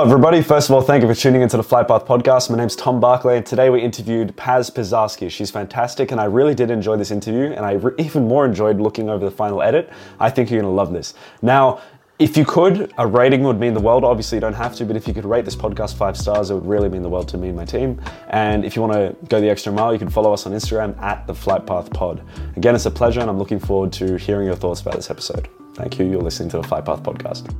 Everybody, first of all, thank you for tuning into the Flightpath podcast. My name's Tom Barclay, and today we interviewed Paz Pizarski. She's fantastic, and I really did enjoy this interview, and I re- even more enjoyed looking over the final edit. I think you're going to love this. Now, if you could, a rating would mean the world. Obviously, you don't have to, but if you could rate this podcast five stars, it would really mean the world to me and my team. And if you want to go the extra mile, you can follow us on Instagram at the Flightpath Pod. Again, it's a pleasure, and I'm looking forward to hearing your thoughts about this episode. Thank you. You're listening to the Flightpath Podcast.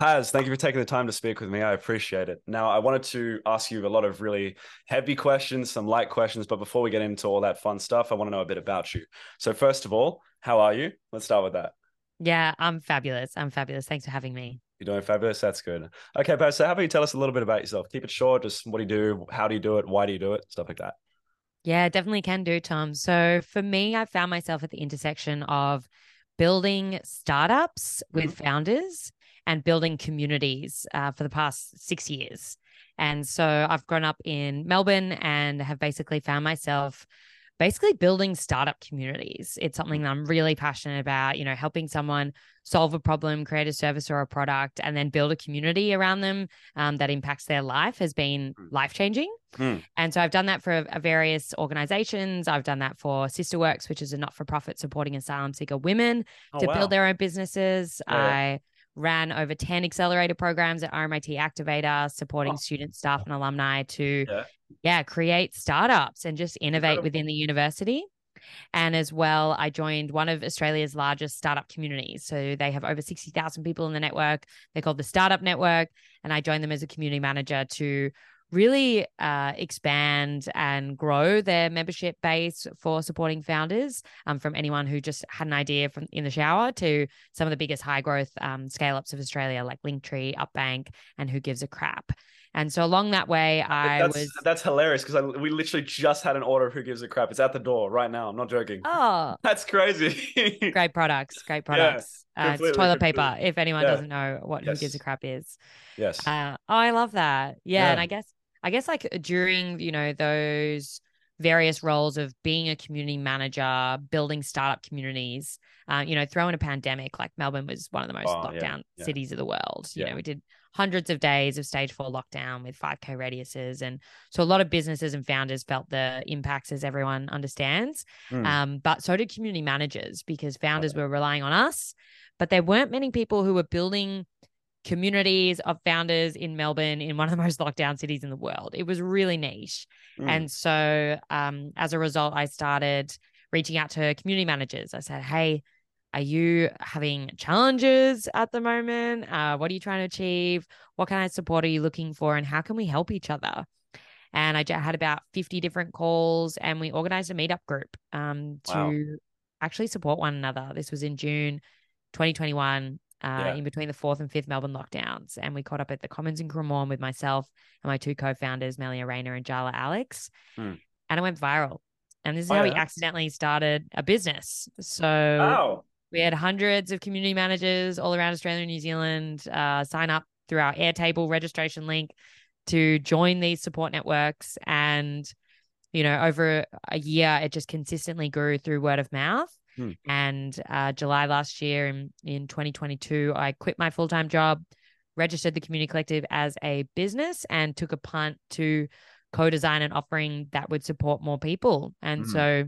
Paz, thank you for taking the time to speak with me. I appreciate it. Now, I wanted to ask you a lot of really heavy questions, some light questions, but before we get into all that fun stuff, I want to know a bit about you. So, first of all, how are you? Let's start with that. Yeah, I'm fabulous. I'm fabulous. Thanks for having me. You're doing fabulous. That's good. Okay, Paz, so how about you tell us a little bit about yourself? Keep it short. Just what do you do? How do you do it? Why do you do it? Stuff like that. Yeah, definitely can do, Tom. So, for me, I found myself at the intersection of building startups with mm-hmm. founders and building communities uh, for the past six years. And so I've grown up in Melbourne and have basically found myself basically building startup communities. It's something that I'm really passionate about, you know, helping someone solve a problem, create a service or a product, and then build a community around them um, that impacts their life has been hmm. life changing. Mm. And so I've done that for various organizations. I've done that for Sisterworks, which is a not for profit supporting asylum seeker women oh, to wow. build their own businesses. Yeah. I ran over 10 accelerator programs at RMIT Activator, supporting oh. students, staff, and alumni to, yeah. yeah, create startups and just innovate within the university. And as well, I joined one of Australia's largest startup communities. So they have over 60,000 people in the network. They're called the Startup Network. And I joined them as a community manager to really uh, expand and grow their membership base for supporting founders um, from anyone who just had an idea from in the shower to some of the biggest high growth um, scale ups of Australia like Linktree, Upbank, and Who Gives a Crap. And so along that way, I that's, was. That's hilarious because we literally just had an order of Who Gives a Crap. It's at the door right now. I'm not joking. Oh, that's crazy. great products. Great products. Yeah, uh, it's toilet completely. paper. If anyone yeah. doesn't know what yes. Who Gives a Crap is. Yes. Uh, oh, I love that. Yeah, yeah. And I guess I guess like during, you know, those various roles of being a community manager, building startup communities, uh, you know, throw in a pandemic, like Melbourne was one of the most oh, lockdown yeah, yeah. cities of the world. You yeah. know, we did hundreds of days of stage four lockdown with 5K radiuses. And so a lot of businesses and founders felt the impacts as everyone understands. Mm. Um, but so did community managers because founders okay. were relying on us. But there weren't many people who were building communities of founders in Melbourne in one of the most lockdown cities in the world. It was really niche. Mm. And so um, as a result, I started reaching out to community managers. I said, hey, are you having challenges at the moment? Uh, what are you trying to achieve? What kind of support are you looking for? And how can we help each other? And I had about 50 different calls and we organized a meetup group um, to wow. actually support one another. This was in June 2021 uh, yeah. in between the fourth and fifth Melbourne lockdowns. And we caught up at the Commons in Cremorne with myself and my two co founders, Melia Rayner and Jala Alex. Mm. And it went viral. And this is oh, how yeah. we accidentally started a business. So oh. we had hundreds of community managers all around Australia and New Zealand uh, sign up through our Airtable registration link to join these support networks. And, you know, over a year, it just consistently grew through word of mouth. Hmm. And uh, July last year in, in 2022, I quit my full time job, registered the Community Collective as a business, and took a punt to co design an offering that would support more people. And hmm. so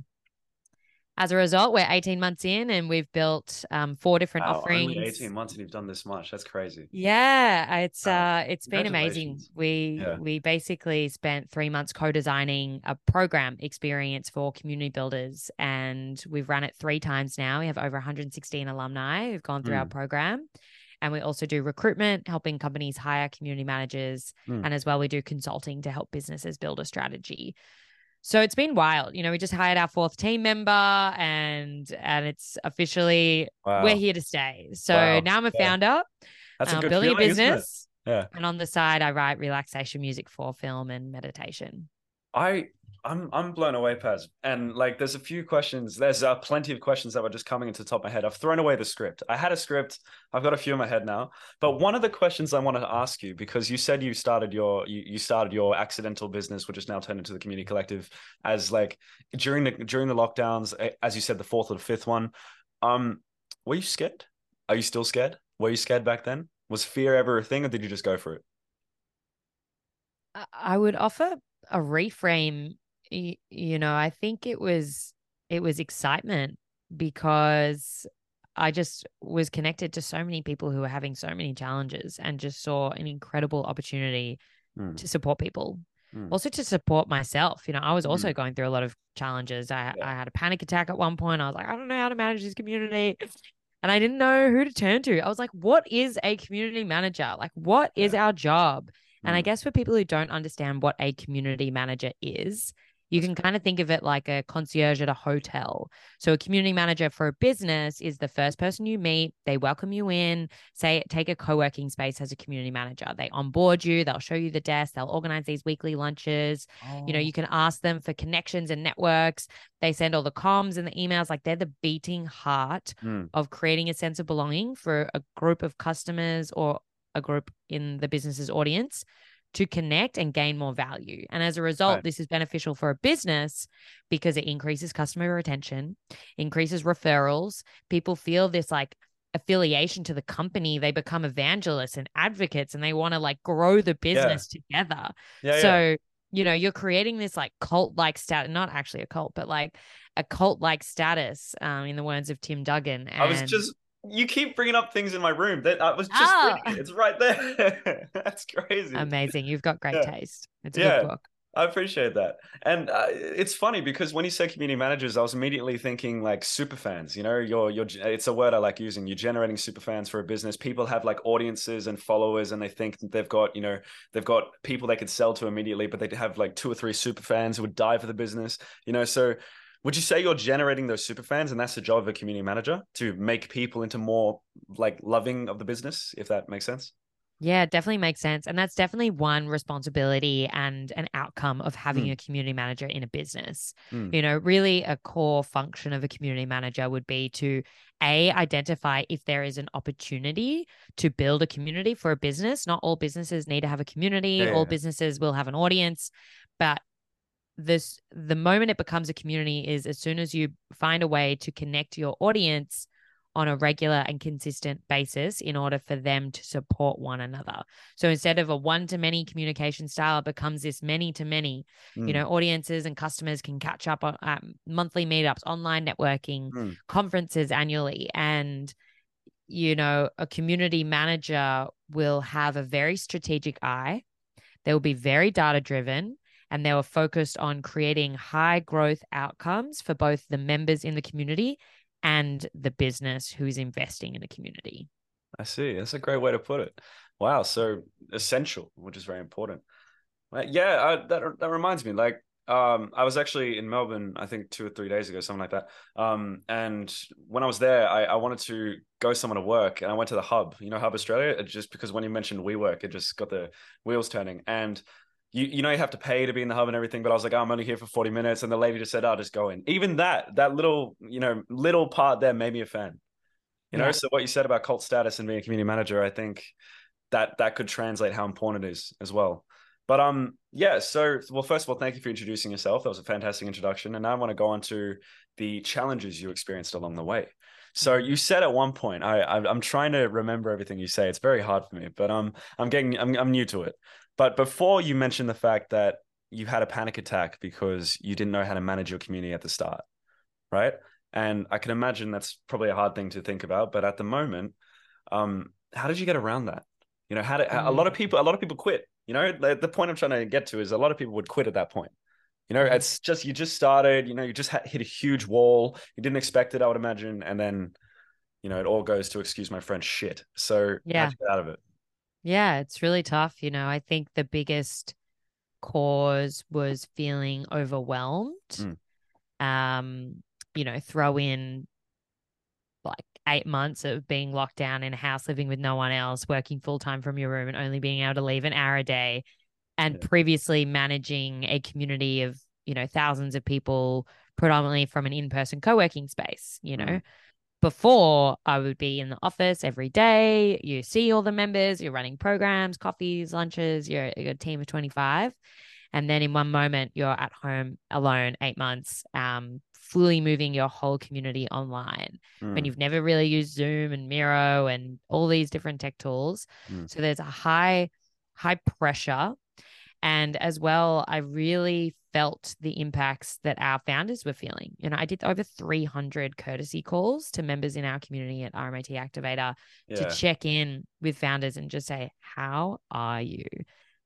as a result, we're 18 months in and we've built um, four different wow, offerings. Only 18 months and you've done this much. That's crazy. Yeah, it's uh it's been amazing. We yeah. we basically spent three months co-designing a program experience for community builders and we've run it three times now. We have over 116 alumni who've gone through mm. our program. And we also do recruitment, helping companies hire community managers. Mm. And as well, we do consulting to help businesses build a strategy. So it's been wild. You know, we just hired our fourth team member and and it's officially wow. we're here to stay. So wow. now I'm a founder. That's a uh, good building feeling, a business. Yeah. And on the side I write relaxation music for film and meditation. I I'm I'm blown away, Paz. And like, there's a few questions. There's uh, plenty of questions that were just coming into the top of my head. I've thrown away the script. I had a script. I've got a few in my head now. But one of the questions I wanted to ask you, because you said you started your you, you started your accidental business, which is now turned into the community collective, as like during the during the lockdowns, as you said, the fourth or the fifth one. Um, were you scared? are you still scared? Were you scared back then? Was fear ever a thing, or did you just go for it? I would offer a reframe. You know, I think it was it was excitement because I just was connected to so many people who were having so many challenges and just saw an incredible opportunity mm. to support people. Mm. Also to support myself. You know, I was also mm. going through a lot of challenges. I, yeah. I had a panic attack at one point. I was like, I don't know how to manage this community. And I didn't know who to turn to. I was like, what is a community manager? Like, what yeah. is our job? And I mm. guess for people who don't understand what a community manager is, you can kind of think of it like a concierge at a hotel. So a community manager for a business is the first person you meet. They welcome you in, say, take a co-working space as a community manager. They onboard you, they'll show you the desk, they'll organize these weekly lunches. Oh. You know, you oh. can ask them for connections and networks. They send all the comms and the emails. Like they're the beating heart mm. of creating a sense of belonging for a group of customers or a group in the business's audience to connect and gain more value. And as a result, right. this is beneficial for a business because it increases customer retention, increases referrals. People feel this like affiliation to the company. They become evangelists and advocates and they want to like grow the business yeah. together. Yeah, so, yeah. you know, you're creating this like cult like status, not actually a cult, but like a cult like status, um, in the words of Tim Duggan. And- I was just you keep bringing up things in my room that I was just oh. reading. It's right there. That's crazy. Amazing. You've got great yeah. taste. It's a yeah. good book. I appreciate that. And uh, it's funny because when you say community managers, I was immediately thinking like super fans. You know, you're you're it's a word I like using. You're generating super fans for a business. People have like audiences and followers, and they think they've got you know they've got people they could sell to immediately, but they have like two or three super fans who would die for the business. You know, so would you say you're generating those super fans and that's the job of a community manager to make people into more like loving of the business if that makes sense yeah, definitely makes sense. And that's definitely one responsibility and an outcome of having mm. a community manager in a business. Mm. You know, really a core function of a community manager would be to A, identify if there is an opportunity to build a community for a business. Not all businesses need to have a community, yeah, all businesses will have an audience, but this the moment it becomes a community is as soon as you find a way to connect your audience on a regular and consistent basis in order for them to support one another. So instead of a one to many communication style, it becomes this many to many. Mm. You know, audiences and customers can catch up on um, monthly meetups, online networking, mm. conferences annually. And, you know, a community manager will have a very strategic eye. They will be very data driven and they were focused on creating high growth outcomes for both the members in the community and the business who is investing in the community. I see. That's a great way to put it. Wow. So essential, which is very important. Yeah, I, that that reminds me. Like, um, I was actually in Melbourne, I think two or three days ago, something like that. Um, and when I was there, I, I wanted to go somewhere to work, and I went to the Hub. You know, Hub Australia. Just because when you mentioned WeWork, it just got the wheels turning. And you you know you have to pay to be in the hub and everything but i was like oh, i'm only here for 40 minutes and the lady just said i'll oh, just go in. Even that that little you know little part there made me a fan. You know so what you said about cult status and being a community manager i think that that could translate how important it is as well. But um yeah so well first of all thank you for introducing yourself. That was a fantastic introduction. And now i want to go on to the challenges you experienced along the way. So mm-hmm. you said at one point, I, I am trying to remember everything you say. It's very hard for me, but um, I'm getting I'm I'm new to it. But before you mentioned the fact that you had a panic attack because you didn't know how to manage your community at the start, right? And I can imagine that's probably a hard thing to think about. But at the moment, um, how did you get around that? You know, how did mm. a lot of people a lot of people quit. You know, the, the point I'm trying to get to is a lot of people would quit at that point. You know, mm. it's just you just started. You know, you just hit a huge wall. You didn't expect it, I would imagine, and then, you know, it all goes to excuse my French shit. So yeah, get out of it. Yeah, it's really tough. You know, I think the biggest cause was feeling overwhelmed. Mm. Um, you know, throw in like eight months of being locked down in a house, living with no one else, working full time from your room and only being able to leave an hour a day, and yeah. previously managing a community of, you know, thousands of people, predominantly from an in person co working space, you know. Mm before I would be in the office every day. You see all the members, you're running programs, coffees, lunches, you're, you're a team of 25. And then in one moment, you're at home alone, eight months, um, fully moving your whole community online Mm, when you've never really used Zoom and Miro and all these different tech tools. Mm. So there's a high, high pressure. And as well, I really felt the impacts that our founders were feeling. You know, I did over 300 courtesy calls to members in our community at RMIT Activator yeah. to check in with founders and just say, How are you?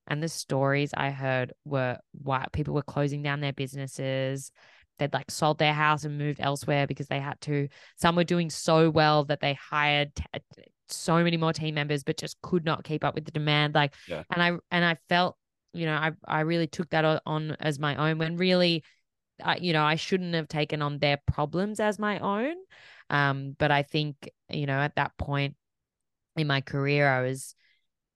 And the stories I heard were why people were closing down their businesses. They'd like sold their house and moved elsewhere because they had to. Some were doing so well that they hired t- uh, so many more team members, but just could not keep up with the demand. Like, Yeah. and I and I felt, you know, I I really took that on as my own when really, I, you know, I shouldn't have taken on their problems as my own. Um, but I think you know at that point in my career, I was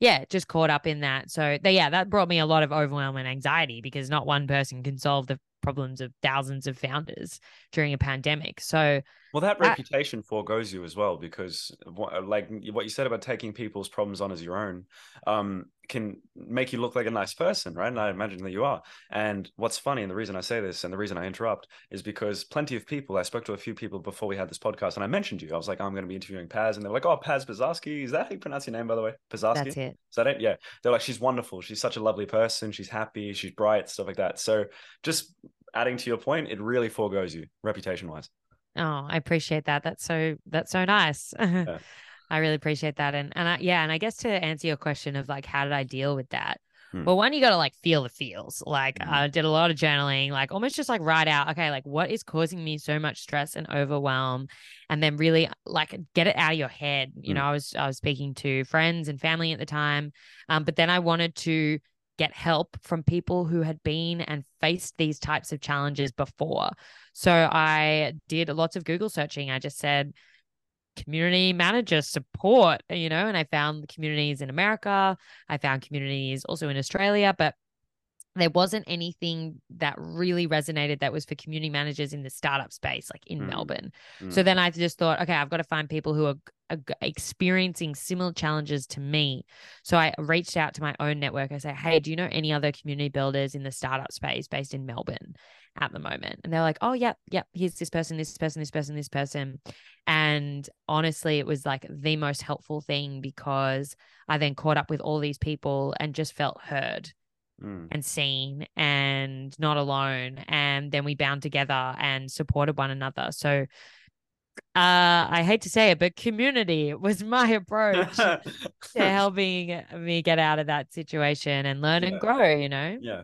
yeah, just caught up in that. So they, yeah, that brought me a lot of overwhelm and anxiety because not one person can solve the problems of thousands of founders during a pandemic. So Well, that That- reputation foregoes you as well because, what, like what you said about taking people's problems on as your own, um, can make you look like a nice person, right? And I imagine that you are. And what's funny, and the reason I say this, and the reason I interrupt, is because plenty of people. I spoke to a few people before we had this podcast, and I mentioned you. I was like, I'm going to be interviewing Paz, and they're like, Oh, Paz Pazarski. Is that how you pronounce your name, by the way? Pazarski. that's it. Is that it? Yeah. They're like, she's wonderful. She's such a lovely person. She's happy. She's bright, stuff like that. So just adding to your point, it really foregoes you reputation wise. Oh, I appreciate that. That's so that's so nice. I really appreciate that. And and I, yeah, and I guess to answer your question of like how did I deal with that? Hmm. Well, one, you got to like feel the feels. Like Mhm. I did a lot of journaling, like almost just like write out, okay, like what is causing me so much stress and overwhelm, and then really like get it out of your head. You Hmm. know, I was I was speaking to friends and family at the time, um, but then I wanted to get help from people who had been and faced these types of challenges before. So I did lots of Google searching. I just said community manager support, you know, and I found communities in America. I found communities also in Australia, but there wasn't anything that really resonated that was for community managers in the startup space, like in Mm. Melbourne. Mm. So then I just thought, okay, I've got to find people who are, experiencing similar challenges to me. So I reached out to my own network. I say, hey, do you know any other community builders in the startup space based in Melbourne at the moment? And they're like, oh, yep, yep, here's this person, this person, this person, this person. And honestly, it was like the most helpful thing because I then caught up with all these people and just felt heard Mm. and seen and not alone. And then we bound together and supported one another. So uh, I hate to say it, but community was my approach to helping me get out of that situation and learn Yeah. and grow, you know? yeah.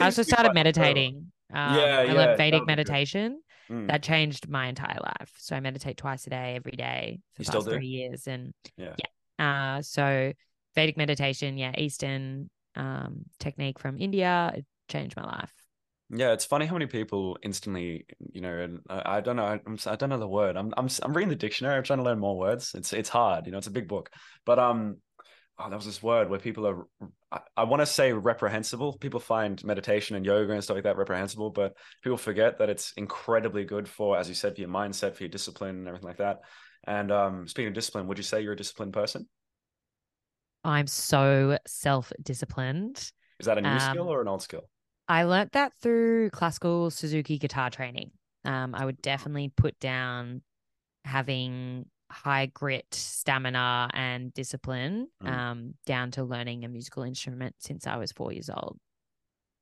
I also started meditating. Um, Yeah, I yeah, learned Vedic meditation. Mm. That changed my entire life. So I meditate twice a day, every day for You the still past three years. And Yeah. yeah. Uh, so Vedic meditation, yeah, Eastern um, technique from India. It changed my life. Yeah, it's funny how many people instantly, you know, and I, I don't know, I'm, I don't know the word. I'm, I'm, I'm reading the dictionary. I'm trying to learn more words. It's, it's hard, you know. It's a big book, but um, oh, there was this word where people are, I, I want to say reprehensible. People find meditation and yoga and stuff like that reprehensible, but people forget that it's incredibly good for, as you said, for your mindset, for your discipline, and everything like that. And um, speaking of discipline, would you say you're a disciplined person? I'm so self disciplined. Is that a new Um, skill or an old skill? I learnt that through classical Suzuki guitar training. Um, I would definitely put down having high grit, stamina, and discipline Mm. um, down to learning a musical instrument since I was four years old.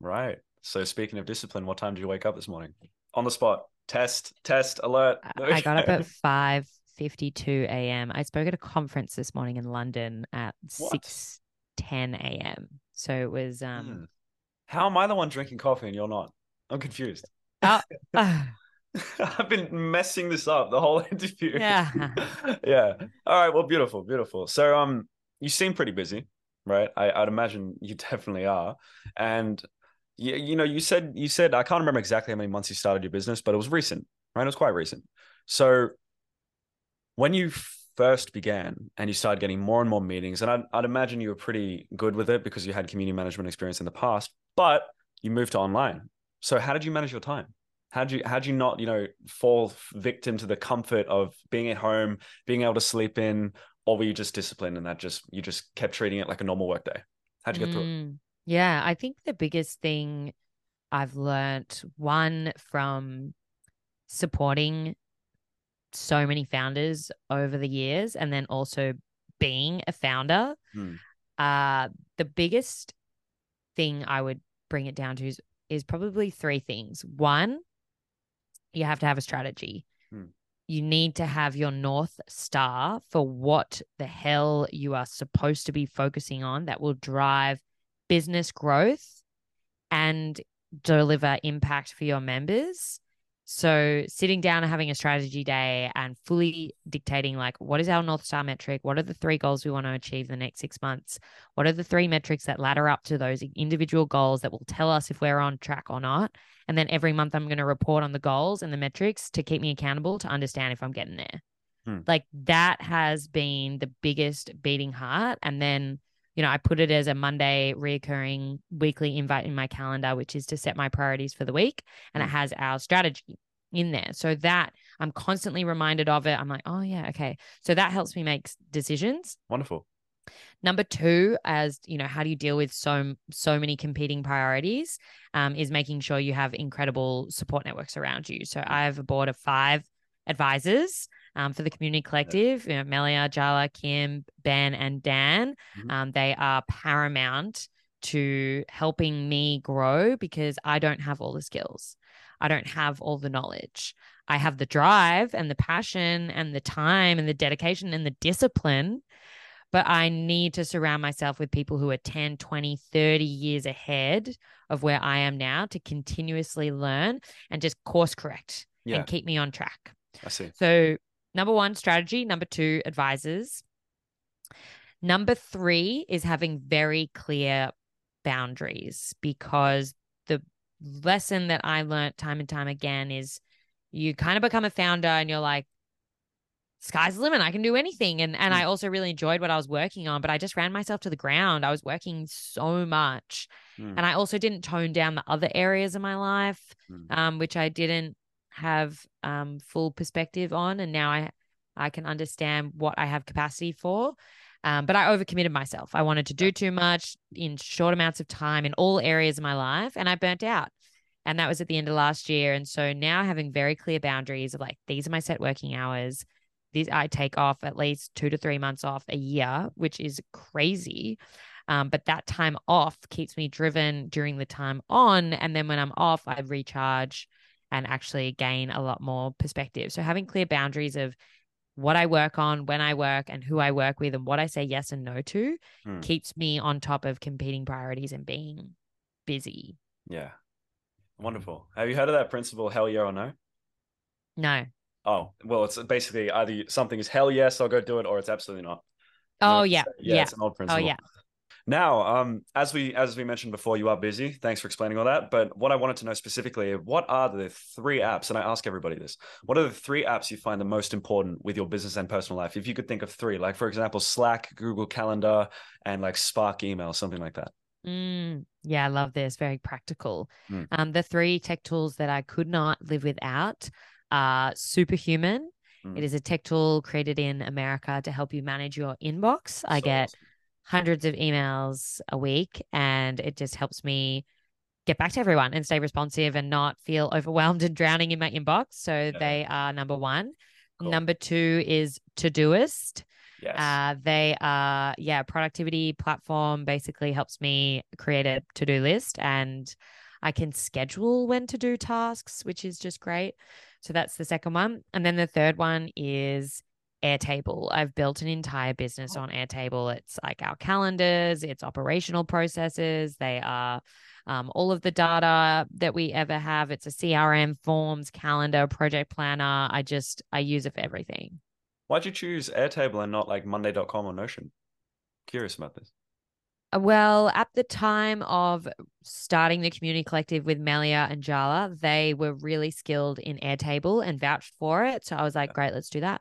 Right. So speaking of discipline, what time did you wake up this morning? On the spot. Test, test, alert. I I got up at five fifty two a.m. I spoke at a conference this morning in London at What? six ten a.m. So it was um. Hmm. How am I the one drinking coffee and you're not? I'm confused. ah, ah, I've been messing this up the whole interview. Yeah. yeah. All right. Well, beautiful, beautiful. So, um, you seem pretty busy, right? I, I'd imagine you definitely are. And you, you know, you said you said I can't remember exactly how many months you started your business, but it was recent, right? It was quite recent. So, when you first began and you started getting more and more meetings, and I'd, I'd imagine you were pretty good with it because you had community management experience in the past, but you moved to online. So, how did you manage your time? How do you how do you not you know fall victim to the comfort of being at home, being able to sleep in, or were you just disciplined and that just you just kept treating it like a normal workday? How'd you get through it? Mm, Yeah, I think the biggest thing I've learned one from supporting so many founders over the years and then also being a founder, Hmm. uh, the biggest thing I would bring it down to is, is probably three things. One, you have to have a strategy. Hmm. You need to have your North Star for what the hell you are supposed to be focusing on that will drive business growth and deliver impact for your members. So, sitting down and having a strategy day and fully dictating, like, what is our North Star metric? What are the three goals we want to achieve in the next six months? What are the three metrics that ladder up to those individual goals that will tell us if we're on track or not? And then every month, I'm going to report on the goals and the metrics to keep me accountable to understand if I'm getting there. Hmm. Like, that has been the biggest beating heart. And then, you know, I put it as a Monday reoccurring weekly invite in my calendar, which is to set my priorities for the week. And it Mm. has our strategy in there. So that I'm constantly reminded of it. I'm like, oh, yeah, okay. So that helps me make decisions. Wonderful. Number two, as you know, how do you deal with so so many competing priorities? Um, is making sure you have incredible support networks around you. So I have a board of five advisors um, for the community collective. You know, Melia, Jala, Kim, Ben, and Dan. Mhm. Um, they are paramount to helping me grow because I don't have all the skills. I don't have all the knowledge. I have the drive and the passion and the time and the dedication and the discipline but I need to surround myself with people who are 10, 20, 30 years ahead of where I am now to continuously learn and just course correct Yeah, and keep me on track. I see. So, number one, strategy. Number two, advisors. Number three is having very clear boundaries because the lesson that I learned time and time again is you kind of become a founder and you're like, sky's the limit. I can do anything. And and Mm. I also really enjoyed what I was working on, but I just ran myself to the ground. I was working so much. Mm. And I also didn't tone down the other areas of my life, Mm. um, which I didn't have um full perspective on. And now I I can understand what I have capacity for. Um, but I overcommitted myself. I wanted to do too much in short amounts of time in all areas of my life, and I burnt out. And that was at the end of last year. And so now having very clear boundaries of like, these are my set working hours. These I take off at least two to three months off a year, which is crazy. Um, but that time off keeps me driven during the time on. And then when I'm off, I recharge and actually gain a lot more perspective. So having clear boundaries of what I work on, when I work, and who I work with, and what I say yes and no to Hmm. keeps me on top of competing priorities and being busy. Yeah. Wonderful. Have you heard of that principle, hell yeah or no? No. Oh, well, it's basically either something is hell yes, I'll go do it, or it's absolutely not. Oh, yeah. so, Yeah. It's an old principle. Oh, yeah. Now, um, as we as we mentioned before, you are busy. Thanks for explaining all that. But what I wanted to know specifically, what are the three apps? And I ask everybody this: What are the three apps you find the most important with your business and personal life? If you could think of three, like for example, Slack, Google Calendar, and like Spark Email, something like that. Mm, yeah, I love this. Very practical. Mm. Um, the three tech tools that I could not live without are Superhuman. Mm. It is a tech tool created in America to help you manage your inbox. I So get awesome. Hundreds of emails a week, and it just helps me get back to everyone and stay responsive and not feel overwhelmed and drowning in my inbox. So they are number one. Cool. Number two is Todoist. yes. Uh, they are, yeah, productivity platform basically helps me create a to do list and I can schedule when to do tasks, which is just great. So that's the second one. And then the third one is Airtable. I've built an entire business Oh. on Airtable. It's like our calendars, it's operational processes. They are um, all of the data that we ever have. It's a CRM, forms, calendar, project planner. I just, I use it for everything. Why'd you choose Airtable and not like Monday.com or Notion? Curious about this. Uh, Well, at the time of starting the community collective with Melia and Jala, they were really skilled in Airtable and vouched for it. So I was like, great, let's do that.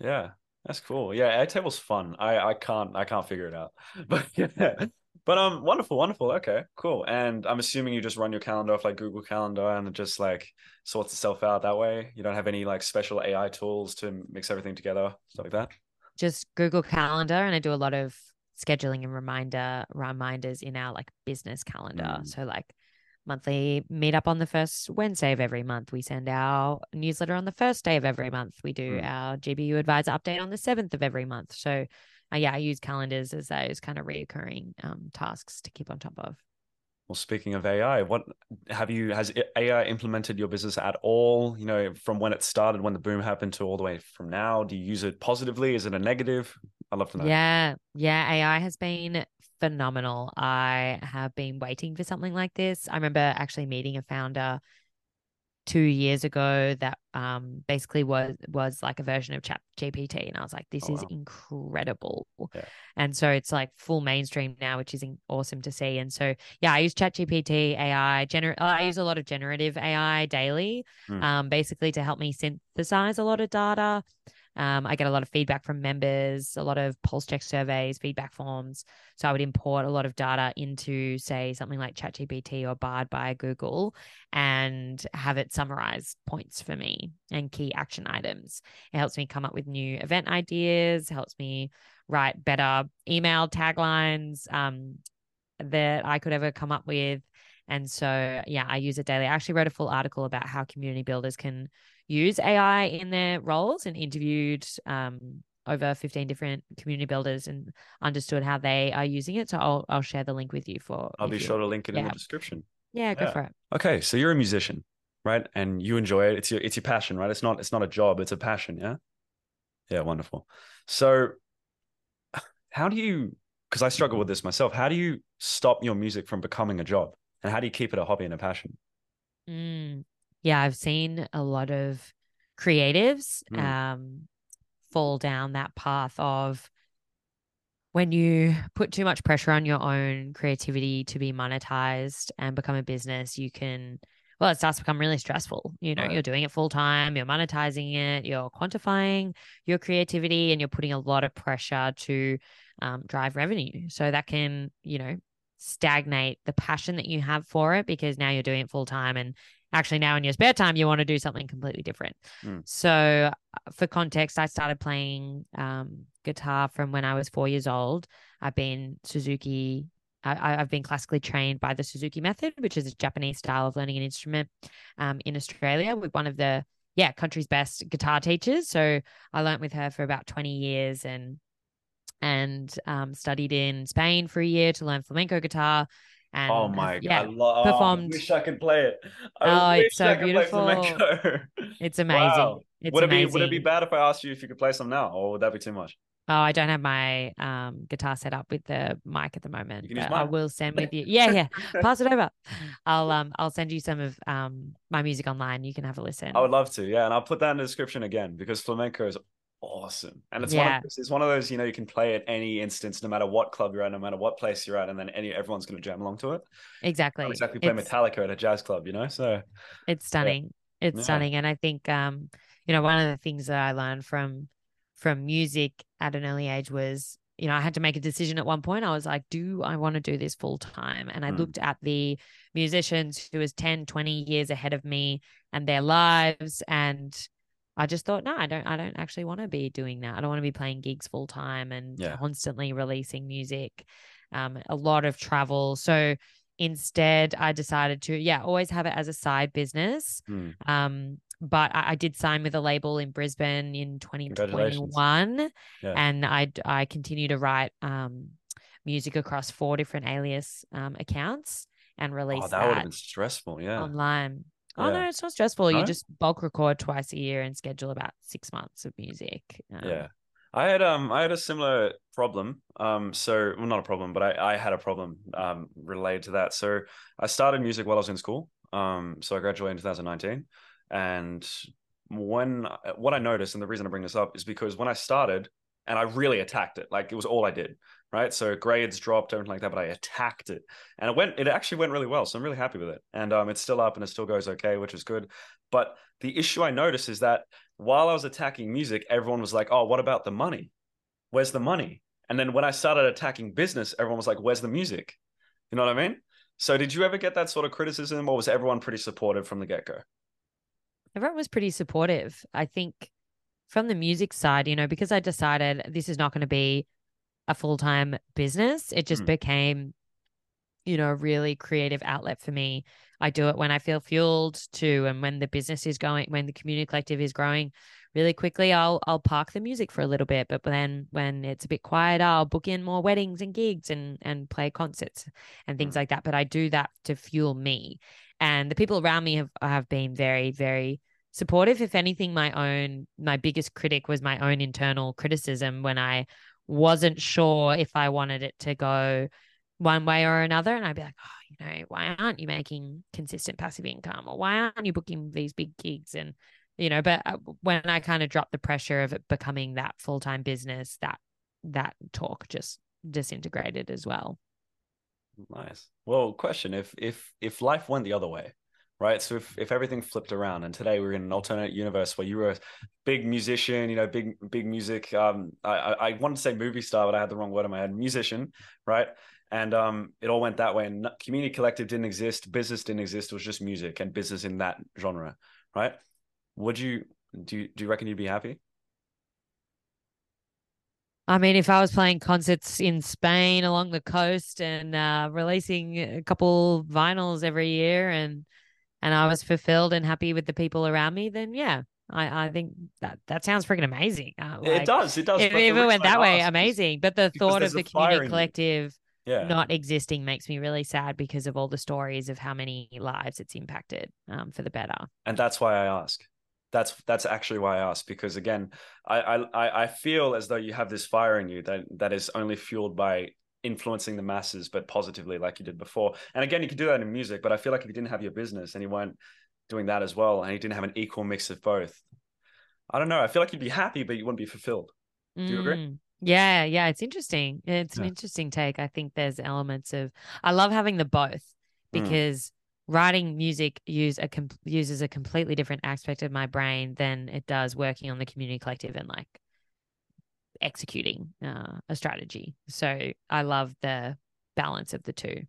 Yeah, that's cool. Yeah, Airtable's fun. I I can't I can't figure it out. But yeah. But um wonderful, wonderful. Okay, cool. And I'm assuming you just run your calendar off like Google Calendar and it just like sorts itself out that way. You don't have any like special AI tools to mix everything together, stuff like that. Just Google Calendar, and I do a lot of scheduling and reminder reminders in our like business calendar. Mm. So like monthly meetup on the first Wednesday of every month. We send our newsletter on the first day of every month. We do Mm. our GBU advisor update on the seventh of every month. So, uh, yeah, I use calendars as those kind of reoccurring um, tasks to keep on top of. Well, speaking of AI, what have you has AI implemented your business at all? You know, from when it started, when the boom happened, to all the way from now. Do you use it positively? Is it a negative? I'd love to know. Yeah, yeah, AI has been phenomenal. I have been waiting for something like this. I remember actually meeting a founder two years ago that um basically was was like a version of chat gpt and i was like this Oh, is wow. incredible Yeah. and so it's like full mainstream now which is awesome to see and so yeah i use chat gpt ai gener- i use a lot of generative ai daily Hmm. um basically to help me synthesize a lot of data um, I get a lot of feedback from members, a lot of pulse check surveys, feedback forms. So I would import a lot of data into, say, something like ChatGPT or Bard by Google and have it summarize points for me and key action items. It helps me come up with new event ideas, helps me write better email taglines um, that I could ever come up with. And so, yeah, I use it daily. I actually wrote a full article about how community builders can use AI in their roles and interviewed um, over 15 different community builders and understood how they are using it. So I'll, I'll share the link with you for. I'll be sure to link it in the description. Yeah, go Yeah. for it. Okay, so you're a musician, right? And you enjoy it. It's your it's your passion, right? It's not it's not a job, it's a passion, yeah? Yeah, wonderful. So how do you because I struggle with this myself, how do you stop your music from becoming a job? And how do you keep it a hobby and a passion? Mm. Yeah, I've seen a lot of creatives Mm. um, fall down that path of when you put too much pressure on your own creativity to be monetized and become a business, you can, well, it starts to become really stressful. You know, Right. you're doing it full time, you're monetizing it, you're quantifying your creativity, and you're putting a lot of pressure to um, drive revenue. So that can, you know, stagnate the passion that you have for it because now you're doing it full time and actually now in your spare time you want to do something completely different Mm. so uh, for context i started playing um, guitar from when i was four years old i've been suzuki I, I've been classically trained by the Suzuki method, which is a Japanese style of learning an instrument um, in Australia with one of the yeah country's best guitar teachers. So I learnt with her for about 20 years and and um, studied in Spain for a year to learn flamenco guitar. And oh my god, yeah, I performed- I wish I could play it. Oh, I wish it's so beautiful. it's amazing. Wow. It's would it amazing. be would it be bad if I asked you if you could play some now, or would that be too much? Oh, I don't have my um, guitar set up with the mic at the moment. You can use but I will send with you. Yeah, yeah. Pass it over. I'll um I'll send you some of um my music online. You can have a listen. I would love to, yeah, and I'll put that in the description again because flamenco is awesome, and it's one Yeah. of those, it's one of those you know you can play at any instance, no matter what club you're at, no matter what place you're at, and then any everyone's going to jam along to it. exactly. Not exactly play It's- Metallica at a jazz club, you know. So It's stunning. It's Yeah. stunning. And I think um, you know, one of the things that I learned from from music at an early age was, you know, I had to make a decision at one point. I was like, do I want to do this full time? And I Mm. looked at the musicians who was 10, 20 years ahead of me and their lives and I just thought, no, I don't I don't actually want to be doing that. I don't want to be playing gigs full time and Yeah. constantly releasing music. Um, a lot of travel. So instead I decided to, yeah, always have it as a side business. Hmm. Um, but I, I did sign with a label in Brisbane in 2021, Yeah. and I I continue to write um music across four different alias um accounts and release oh, that would have been stressful, yeah. online. Oh Yeah. no, it's not stressful. No? You just bulk record twice a year and schedule about six months of music. Um, Yeah. I had um I had a similar problem. Um so well not a problem, but I, I had a problem um related to that. So I started music while I was in school. Um so I graduated in 2019 and when what I noticed and the reason I bring this up is because when I started and I really attacked it, like it was all I did, right? So grades dropped, everything like that, but I attacked it. And it went it actually went really well. So I'm really happy with it. And um it's still up and it still goes okay, which is good. But the issue I noticed is that while I was attacking music, everyone was like, "Oh, what about the money? Where's the money?" And then when I started attacking business, everyone was like, "Where's the music?" You know what I mean? So did you ever get that sort of criticism, or was everyone pretty supportive from the get go? everyone was pretty supportive. I think from the music side, you know, because I decided this is not going to be a full time business, it just Mm. became, you know, a really creative outlet for me. I do it when I feel fueled to And when the business is going, when the community collective is growing really quickly, I'll I'll park the music for a little bit. But then when it's a bit quieter, I'll book in more weddings and gigs and and play concerts and things mm. like that. But I do that to fuel me. And the people around me have have been very, very supportive. If anything, my own my biggest critic was my own internal criticism when I wasn't sure if I wanted it to go one way or another. And I'd be like, oh, you know, why aren't you making consistent passive income? Or why aren't you booking these big gigs? And, you know, but uh, when I kind of dropped the pressure of it becoming that full time business, that that talk just disintegrated as well. Nice. Well, question: If if if life went the other way, right? So if, if everything flipped around and today we're in an alternate universe where you were a big musician, you know, big, big music, um, I, I wanted to say movie star, but I had the wrong word in my head, musician, right? And um, it all went that way and community collective didn't exist. Business didn't exist. It was just music and business in that genre, right? Would you, do you, do you reckon you'd be happy? I mean, if I was playing concerts in Spain along the coast and uh, releasing a couple vinyls every year and and I was fulfilled and happy with the people around me, then yeah, I, I think that that sounds freaking amazing. Uh, like, it does. It does. If, if it went that way, amazing. But the thought of the community collective yeah. not existing makes me really sad because of all the stories of how many lives it's impacted um, for the better. And that's why I ask. That's that's actually why I ask because again, I I I feel as though you have this fire in you that that is only fueled by influencing the masses, but positively, like you did before. And again, you could do that in music, but I feel like if you didn't have your business and you weren't doing that as well, and you didn't have an equal mix of both, I don't know. I feel like you'd be happy, but you wouldn't be fulfilled. Do you agree? Mm. Yeah, yeah, it's interesting. It's yeah. an interesting take. I think there's elements of I love having the both mm. because mm. writing music use a uses a completely different aspect of my brain than it does working on the community collective and like executing uh, a strategy. So I love the balance of the two.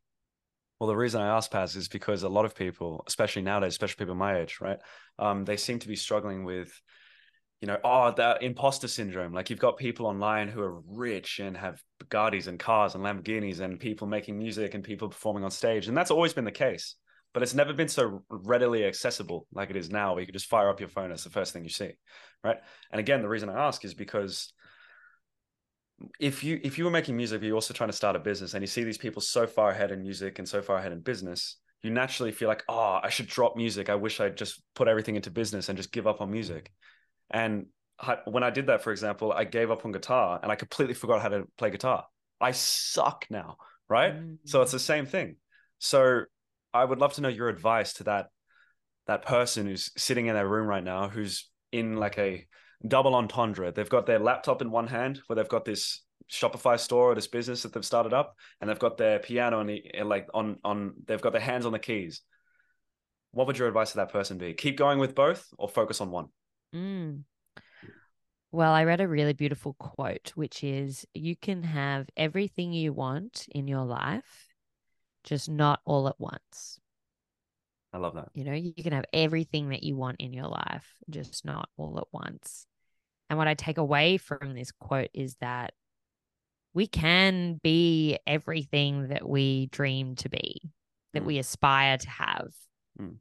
Well, the reason I ask Paz is because a lot of people, especially nowadays, especially people my age, right, um, they seem to be struggling with, you know, oh, that imposter syndrome. Like you've got people online who are rich and have Bugattis and cars and Lamborghinis and people making music and people performing on stage, and that's always been the case. But it's never been so readily accessible like it is now, where you can just fire up your phone. It's the first thing you see, right? And again, the reason I ask is because if you if you were making music, but you're also trying to start a business, and you see these people so far ahead in music and so far ahead in business, you naturally feel like, oh, I should drop music. I wish I'd just put everything into business and just give up on music. And when I did that, for example, I gave up on guitar and I completely forgot how to play guitar. I suck now, right? Mm. So it's the same thing. So I would love to know your advice to that that person who's sitting in their room right now, who's in like a double entendre. They've got their laptop in one hand, where they've got this Shopify store or this business that they've started up, and they've got their piano and the, like on on they've got their hands on the keys. What would your advice to that person be? Keep going with both, or focus on one. Mm. Well, I read a really beautiful quote, which is You can have everything you want in your life, just not all at once. I love that. You know, you can have everything that you want in your life, just not all at once. And what I take away from this quote is that we can be everything that we dream to be, that mm. we aspire to have. Mm.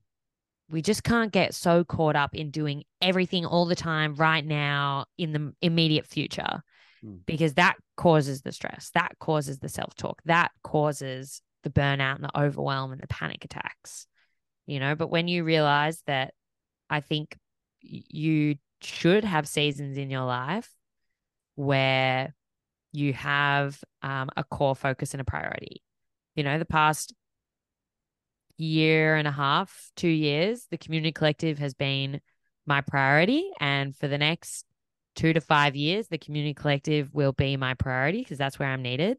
We just can't get so caught up in doing everything all the time right now in the immediate future mm. because that causes the stress, that causes the self talk, that causes the burnout and the overwhelm and the panic attacks you know but when you realize that i think you should have seasons in your life where you have um, a core focus and a priority. You know the past year and a half two years the community collective has been my priority. And for the next two to five years the community collective will be my priority because that's where i'm needed.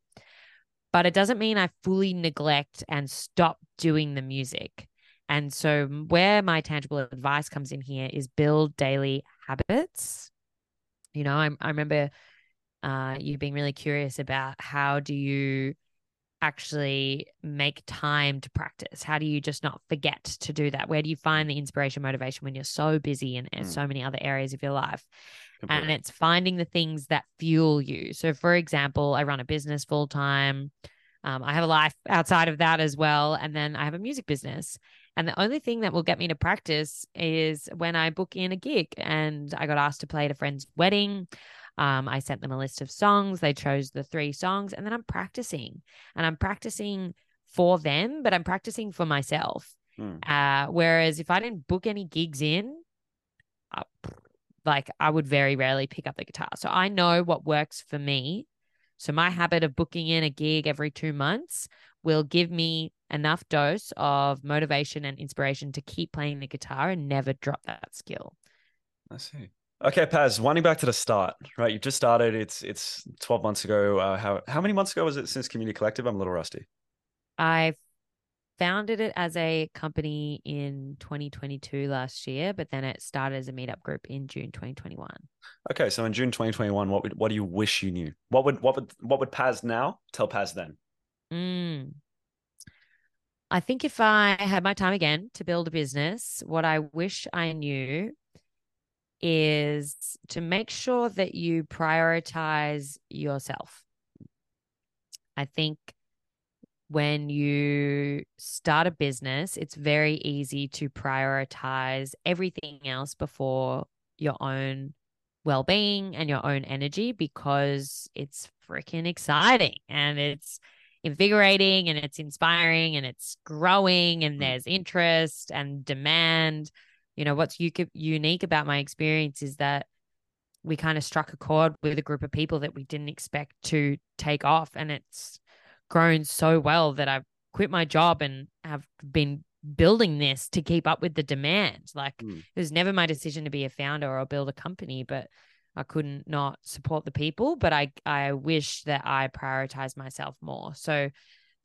But it doesn't mean i fully neglect and stop doing the music. And so, where my tangible advice comes in here is build daily habits. You know, I, I remember uh, you being really curious about how do you actually make time to practice? How do you just not forget to do that? Where do you find the inspiration, motivation when you're so busy in, in mm. so many other areas of your life? Completely. And it's finding the things that fuel you. So, for example, I run a business full time. Um, I have a life outside of that as well. And then I have a music business. And the only thing that will get me to practice is when I book in a gig and I got asked to play at a friend's wedding. Um, I sent them a list of songs. They chose the three songs, and then I'm practicing. And I'm practicing for them, but I'm practicing for myself. Mm. Uh, whereas if I didn't book any gigs in, uh, like I would very rarely pick up the guitar. So I know what works for me. So my habit of booking in a gig every two months will give me enough dose of motivation and inspiration to keep playing the guitar and never drop that skill. I see. Okay, Paz, winding back to the start, right? You just started. It's it's 12 months ago. Uh, how how many months ago was it since Community Collective? I'm a little rusty. I founded it as a company in 2022 last year, but then it started as a meetup group in June 2021. Okay, so in June 2021, what would what do you wish you knew? What would what would what would Paz now tell Paz then? Mm. I think if I had my time again to build a business, what I wish I knew is to make sure that you prioritize yourself. I think when you start a business, it's very easy to prioritize everything else before your own well being and your own energy because it's freaking exciting and it's invigorating and it's inspiring and it's growing and mm. there's interest and demand. You know, what's u- unique about my experience is that we kind of struck a chord with a group of people that we didn't expect to take off. And it's grown so well that I've quit my job and have been building this to keep up with the demand. Like mm. it was never my decision to be a founder or build a company, but I couldn't not support the people. But I I wish that I prioritized myself more. So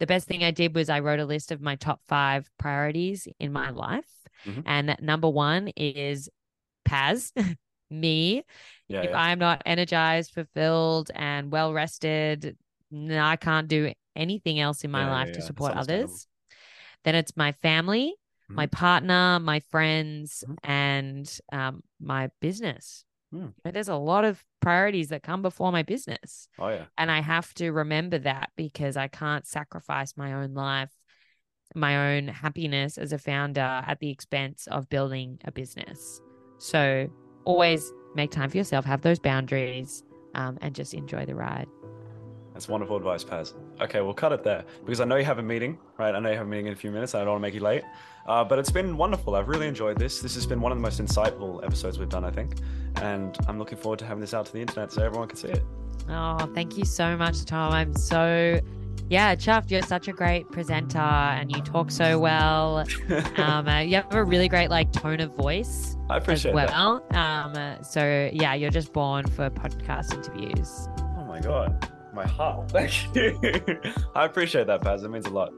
the best thing I did was I wrote a list of my top five priorities in my life. Mm-hmm. And number one is Paz, me. Yeah, if yeah. I'm not energized, fulfilled, and well rested, no, I can't do anything else in my yeah, life to support others. Then it's my family, mm-hmm. my partner, my friends, mm-hmm. and um, my business. Mm. There's a lot of priorities that come before my business. Oh, yeah. And I have to remember that because I can't sacrifice my own life, my own happiness as a founder at the expense of building a business. So always make time for yourself, have those boundaries, um, and just enjoy the ride. That's wonderful advice, Paz. Okay, we'll cut it there because I know you have a meeting, right? I know you have a meeting in a few minutes. I don't want to make you late. Uh, but it's been wonderful. I've really enjoyed this. This has been one of the most insightful episodes we've done, I think. And I'm looking forward to having this out to the internet so everyone can see it. Oh, thank you so much, Tom. I'm so yeah, chuffed. You're such a great presenter and you talk so well. um, uh, you have a really great like tone of voice. I appreciate as well. That. Um, so yeah, you're just born for podcast interviews. Oh my god my heart. Thank you. I appreciate that, Paz. It means a lot.